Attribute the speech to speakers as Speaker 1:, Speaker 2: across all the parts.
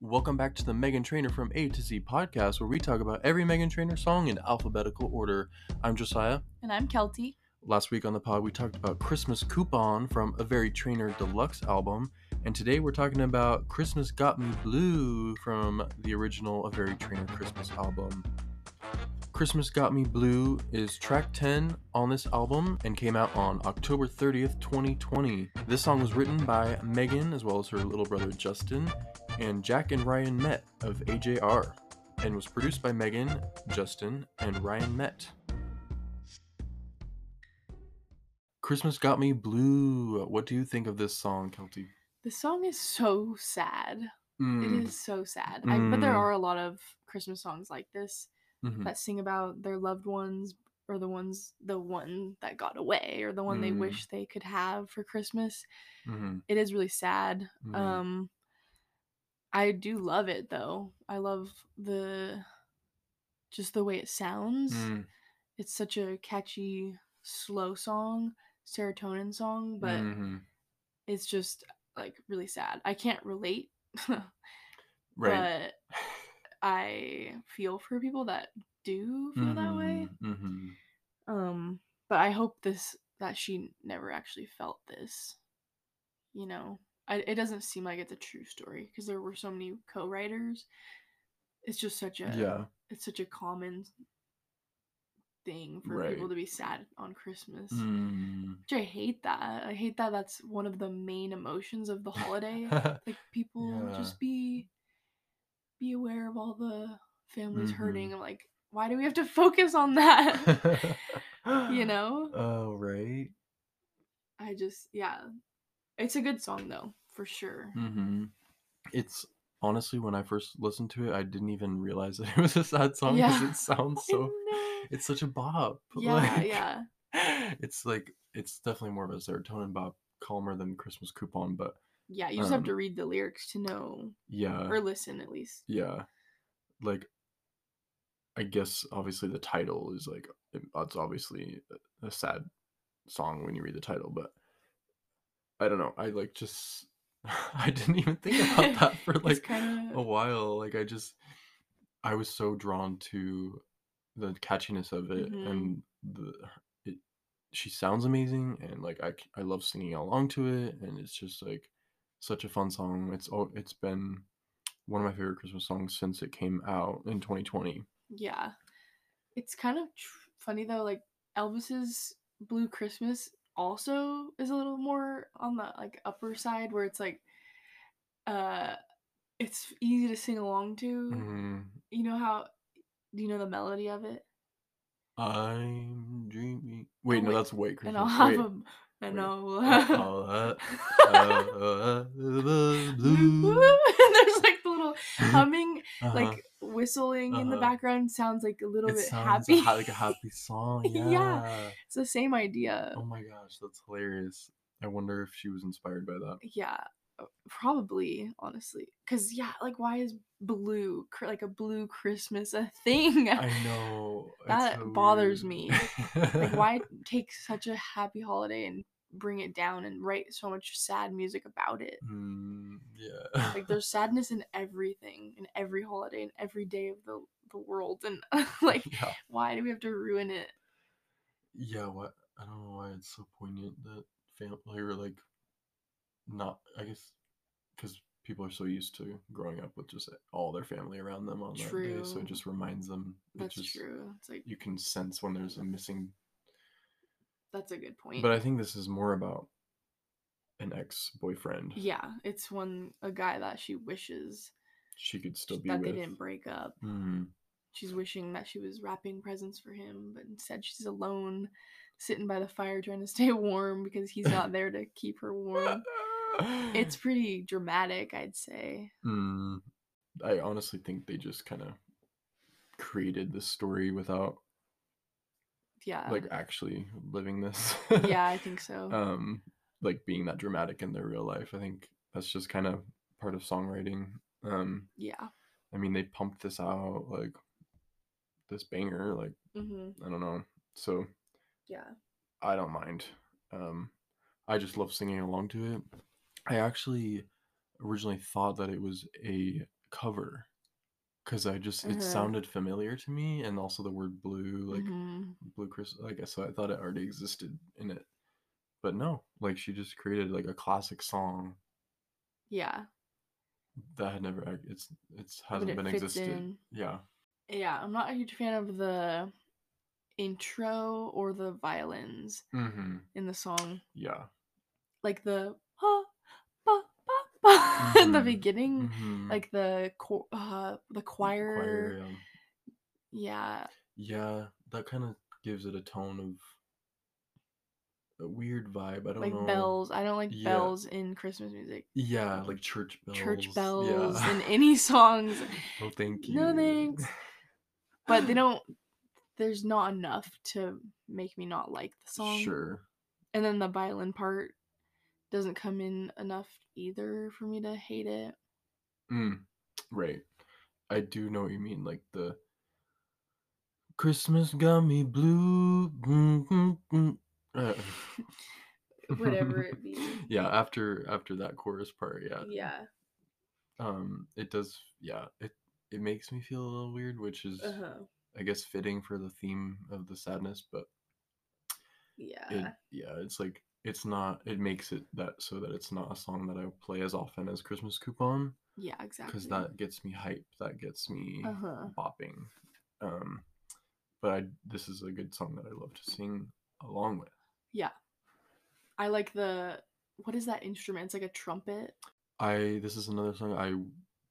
Speaker 1: Welcome back to the Meghan Trainor from A to Z podcast, where we talk about every Meghan Trainor song in alphabetical order. I'm Josiah.
Speaker 2: And I'm Kelty.
Speaker 1: Last week on the pod, we talked about Christmas Coupon from a Very Trainor Deluxe album. And today we're talking about Christmas Got Me Blue from the original A Very Trainor Christmas album. Christmas Got Me Blue is track 10 on this album and came out on October 30th, 2020. This song was written by Meghan as well as her little brother Justin and Jack and Ryan Met of AJR and was produced by Meghan, Justin, and Ryan Met. Christmas Got Me Blue. What do you think of this song, Kelty?
Speaker 2: The song is so sad.
Speaker 1: Mm,
Speaker 2: It is so sad. I, but there
Speaker 1: Mm.
Speaker 2: are a lot of Christmas songs like this
Speaker 1: mhm.
Speaker 2: that sing about their loved ones or the ones the one that got away or the one they
Speaker 1: Mm.
Speaker 2: wish they could have for Christmas.
Speaker 1: Mhm.
Speaker 2: It is really sad.
Speaker 1: Mhm.
Speaker 2: Um I do love it though. I love the just the way it sounds.
Speaker 1: Mm,
Speaker 2: It's such a catchy slow song, serotonin song, but
Speaker 1: mhm.
Speaker 2: it's just like really sad. I can't relate,
Speaker 1: Right.
Speaker 2: but I feel for people that do feel that way.
Speaker 1: Mhm.
Speaker 2: Um, but I hope this that she never actually felt this. You know, I, it doesn't seem like it's a true story because there were so many co-writers. It's just such a
Speaker 1: Yeah.
Speaker 2: it's such a common thing for
Speaker 1: Right.
Speaker 2: people to be sad on Christmas.
Speaker 1: Mm.
Speaker 2: Which I hate that. I hate that that's one of the main emotions of the holiday. like people
Speaker 1: Yeah.
Speaker 2: just be be aware of all the families hurting.
Speaker 1: Mhm.
Speaker 2: I'm like, why do we have to focus on that? you know?
Speaker 1: Oh, right.
Speaker 2: I just yeah. It's a good song though, for sure.
Speaker 1: hmm It's honestly when I first listened to it, I didn't even realize that it was a sad song because
Speaker 2: Yeah.
Speaker 1: it sounds so. It's such a bop.
Speaker 2: Yeah,
Speaker 1: like,
Speaker 2: yeah.
Speaker 1: It's like it's definitely more of a serotonin bop, calmer than Christmas Coupon, but
Speaker 2: Yeah, you just have
Speaker 1: Um,
Speaker 2: to read the lyrics to know
Speaker 1: yeah,
Speaker 2: or listen at least.
Speaker 1: yeah. Like, I guess obviously the title is like it- it's obviously a, sad song when you read the title, but I don't know. I like just I didn't even think about that for like
Speaker 2: kinda-
Speaker 1: a while. Like I just I was so drawn to the catchiness of it
Speaker 2: Mhm.
Speaker 1: and the it she sounds amazing and like I I love singing along to it and it's just like such a fun song. It's oh it's been one of my favorite Christmas songs since it came out in 2020.
Speaker 2: Yeah. It's kind of tr- funny though, like Elvis's Blue Christmas also is a little more on the like upper side where it's like uh it's easy to sing along to.
Speaker 1: Mm,
Speaker 2: You know how do you know the melody of it?
Speaker 1: I'm dreaming. Wait, no,
Speaker 2: wait,
Speaker 1: that's White Christmas.
Speaker 2: and I'll have
Speaker 1: Wait.
Speaker 2: a and. I'll whistling in the
Speaker 1: Uh-huh.
Speaker 2: background sounds like a little
Speaker 1: it
Speaker 2: bit happy.
Speaker 1: a like a happy song. Yeah.
Speaker 2: Yeah. it's the same idea.
Speaker 1: Oh my gosh, that's hilarious. I wonder if she was inspired by that.
Speaker 2: Yeah, uh, probably, honestly. Cause yeah, like why is blue cr- like a blue Christmas a thing?
Speaker 1: I know.
Speaker 2: That
Speaker 1: so
Speaker 2: bothers
Speaker 1: weird.
Speaker 2: me. like why take such a happy holiday and bring it down and write so much sad music about it?
Speaker 1: Mm, yeah.
Speaker 2: Like there's sadness in everything, in every holiday, in every day of the the world, and like
Speaker 1: yeah.
Speaker 2: why do we have to ruin it?
Speaker 1: Yeah. What? I don't know why it's so poignant that family or like not. I guess because people are so used to growing up with just all their family around them on that day, so it just reminds them.
Speaker 2: That's
Speaker 1: just-
Speaker 2: true. It's like
Speaker 1: You can sense when there's a missing
Speaker 2: that's a good point.
Speaker 1: But I think this is more about an ex boyfriend.
Speaker 2: yeah, it's when a guy that she wishes
Speaker 1: She could still be
Speaker 2: that
Speaker 1: with.
Speaker 2: they didn't break up.
Speaker 1: Mm.
Speaker 2: She's wishing that she was wrapping presents for him, but instead she's alone, sitting by the fire trying to stay warm because he's not there to keep her warm. It's pretty dramatic, I'd say.
Speaker 1: Mm. I honestly think they just kind of created this story without
Speaker 2: Yeah.
Speaker 1: like actually living this.
Speaker 2: yeah, I think so.
Speaker 1: um, like being that dramatic in their real life. I think that's just kind of part of songwriting. Um,
Speaker 2: yeah.
Speaker 1: I mean, they pumped this out like this banger. Like
Speaker 2: hmm
Speaker 1: I don't know. So
Speaker 2: Yeah.
Speaker 1: I don't mind. Um, I just love singing along to it. I actually originally thought that it was a cover because I just it
Speaker 2: Uh-huh.
Speaker 1: sounded familiar to me, and also the word blue, like
Speaker 2: Mhm.
Speaker 1: blue crystal. I guess so. I thought it already existed in it, but no. Like she just created like a classic song
Speaker 2: Yeah.
Speaker 1: that had never. It's it's hasn't
Speaker 2: it
Speaker 1: been existed.
Speaker 2: in.
Speaker 1: Yeah.
Speaker 2: Yeah, I'm not a huge fan of the intro or the violins
Speaker 1: Mm-hmm.
Speaker 2: in the song.
Speaker 1: Yeah.
Speaker 2: Like the in the
Speaker 1: Mhm.
Speaker 2: beginning.
Speaker 1: Mhm.
Speaker 2: Like the cho- uh the choir.
Speaker 1: choir. Yeah.
Speaker 2: Yeah.
Speaker 1: Yeah, that kind of gives it a tone of a weird vibe. I don't
Speaker 2: Like
Speaker 1: know.
Speaker 2: bells. I don't like
Speaker 1: Yeah.
Speaker 2: bells in Christmas music.
Speaker 1: Yeah, like church bells.
Speaker 2: Church bells
Speaker 1: Yeah.
Speaker 2: in any songs.
Speaker 1: oh, thank you.
Speaker 2: No thanks. But they don't there's not enough to make me not like the song.
Speaker 1: Sure.
Speaker 2: And then the violin part doesn't come in enough either for me to hate it.
Speaker 1: Mm, right. I do know what you mean. Like the Christmas got me blue. mm, mm, mm. Uh,
Speaker 2: Whatever it be.
Speaker 1: yeah, after after that chorus part, yeah.
Speaker 2: Yeah.
Speaker 1: Um, it does. Yeah, it it makes me feel a little weird, which is
Speaker 2: Uh-huh.
Speaker 1: I guess fitting for the theme of the sadness, but
Speaker 2: Yeah.
Speaker 1: it yeah, it's like it's not. It makes it that so that it's not a song that I play as often as Christmas Coupon
Speaker 2: yeah, exactly.
Speaker 1: because that gets me hype. That gets me
Speaker 2: Uh-huh.
Speaker 1: bopping. Um, but I this is a good song that I love to sing along with.
Speaker 2: Yeah. I like the what is that instrument? It's like a trumpet.
Speaker 1: I this is another song I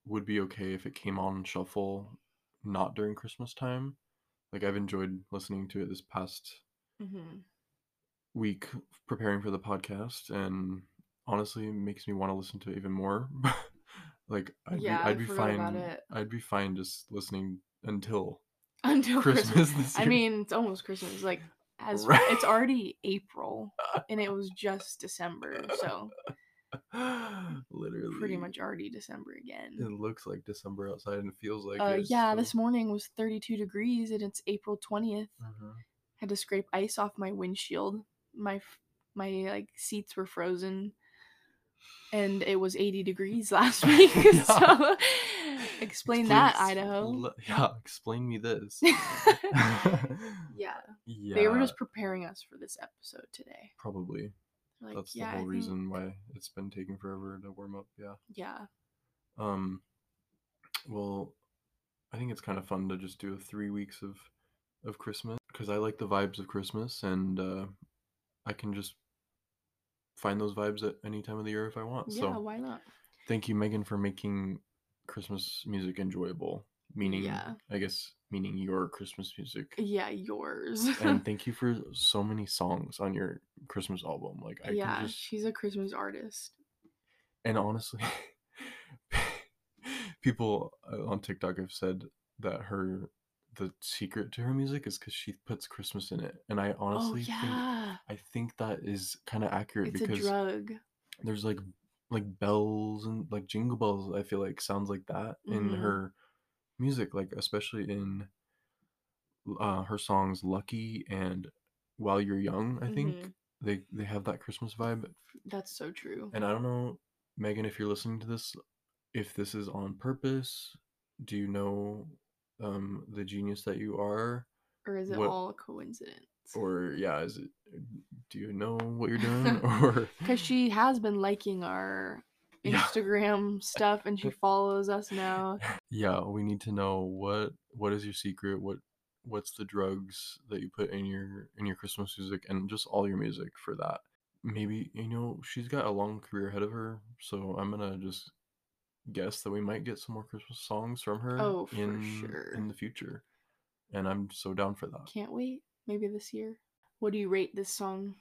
Speaker 1: would be okay if it came on shuffle, not during Christmas time. Like I've enjoyed listening to it this past
Speaker 2: Mm-hmm.
Speaker 1: Week preparing for the podcast, and honestly, it makes me want to listen to it even more. like I'd
Speaker 2: Yeah,
Speaker 1: be, I'd be fine. I'd be fine just listening until
Speaker 2: Until Christmas.
Speaker 1: Christmas
Speaker 2: I mean, it's almost Christmas. Like as
Speaker 1: Right.
Speaker 2: it's already April and it was just December, so
Speaker 1: literally
Speaker 2: pretty much already December again.
Speaker 1: It looks like December outside, and it feels like
Speaker 2: Uh, yeah,
Speaker 1: still.
Speaker 2: this morning was 32 degrees and it's April 20th.
Speaker 1: Mhm.
Speaker 2: Had to scrape ice off my windshield. My my like seats were frozen, and it was 80 degrees last week.
Speaker 1: Yeah.
Speaker 2: so explain that, Idaho.
Speaker 1: yeah, explain me this.
Speaker 2: yeah,
Speaker 1: yeah,
Speaker 2: they were just preparing us for this episode today.
Speaker 1: probably
Speaker 2: Like,
Speaker 1: that's
Speaker 2: yeah,
Speaker 1: the
Speaker 2: I
Speaker 1: whole
Speaker 2: think-
Speaker 1: reason why it's been taking forever to warm up. Yeah.
Speaker 2: Yeah,
Speaker 1: Um. Well, I think it's kind of fun to just do a three weeks of of Christmas because I like the vibes of Christmas, and uh, I can just find those vibes at any time of the year if I want.
Speaker 2: yeah.
Speaker 1: so
Speaker 2: Why not?
Speaker 1: thank you, Meghan, for making Christmas music enjoyable. Meaning,
Speaker 2: Yeah.
Speaker 1: I guess, meaning your Christmas music.
Speaker 2: Yeah, yours.
Speaker 1: and thank you for so many songs on your Christmas album. Like I
Speaker 2: yeah,
Speaker 1: just
Speaker 2: she's a Christmas artist.
Speaker 1: and honestly, people uh, on TikTok have said that her the secret to her music is because she puts Christmas in it, and I honestly
Speaker 2: oh
Speaker 1: think I think that is kind of accurate
Speaker 2: it's a
Speaker 1: because
Speaker 2: drug.
Speaker 1: there's like like bells and like jingle bells. I feel like sounds like that in
Speaker 2: Mhm.
Speaker 1: her music, like especially in uh, her songs "Lucky" and "While You're Young." I think
Speaker 2: Mhm.
Speaker 1: they they have that Christmas vibe,
Speaker 2: That's so true.
Speaker 1: and I don't know, Meghan, if you're listening to this, if this is on purpose. Do you know um, the genius that you are,
Speaker 2: Or is it
Speaker 1: what-
Speaker 2: all a coincidence?
Speaker 1: or yeah, is it? Do you know what you're doing, or
Speaker 2: Because she has been liking our
Speaker 1: Yeah.
Speaker 2: Instagram stuff and she follows us now.
Speaker 1: yeah we need to know what what is your secret what what's the drugs that you put in your in your christmas music and just all your music for that maybe you know she's got a long career ahead of her so i'm gonna just guess that we might get some more christmas songs from her
Speaker 2: Oh,
Speaker 1: in
Speaker 2: sure.
Speaker 1: in the future and i'm so down for that
Speaker 2: Can't wait. Maybe this year. What do you rate this song?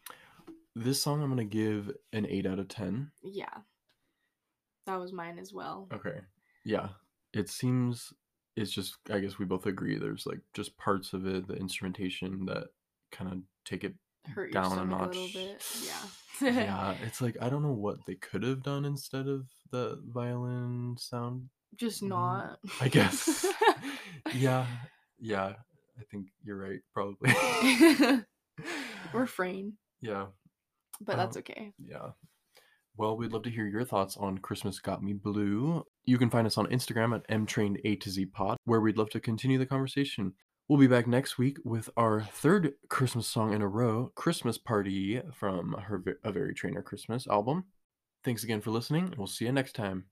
Speaker 1: this song i'm gonna give an 8 out of 10
Speaker 2: Yeah. That was mine as well.
Speaker 1: Okay. Yeah. It seems it's just I guess we both agree there's like just parts of it, the instrumentation that kind of take it
Speaker 2: Hurt your
Speaker 1: down a
Speaker 2: stomach a,
Speaker 1: notch.
Speaker 2: little bit. Yeah.
Speaker 1: yeah, it's like I don't know what they could have done instead of the violin sound.
Speaker 2: Just not.
Speaker 1: I guess. yeah. Yeah. I think you're right, probably.
Speaker 2: Refrain.
Speaker 1: yeah.
Speaker 2: But that's
Speaker 1: Um,
Speaker 2: okay.
Speaker 1: Yeah. Well, we'd love to hear your thoughts on Christmas Got Me Blue. You can find us on Instagram at mtrained A to Z pod, where we'd love to continue the conversation. We'll be back next week with our third Christmas song in a row, Christmas Party from her A Very Trainor Christmas album. Thanks again for listening, and we'll see you next time.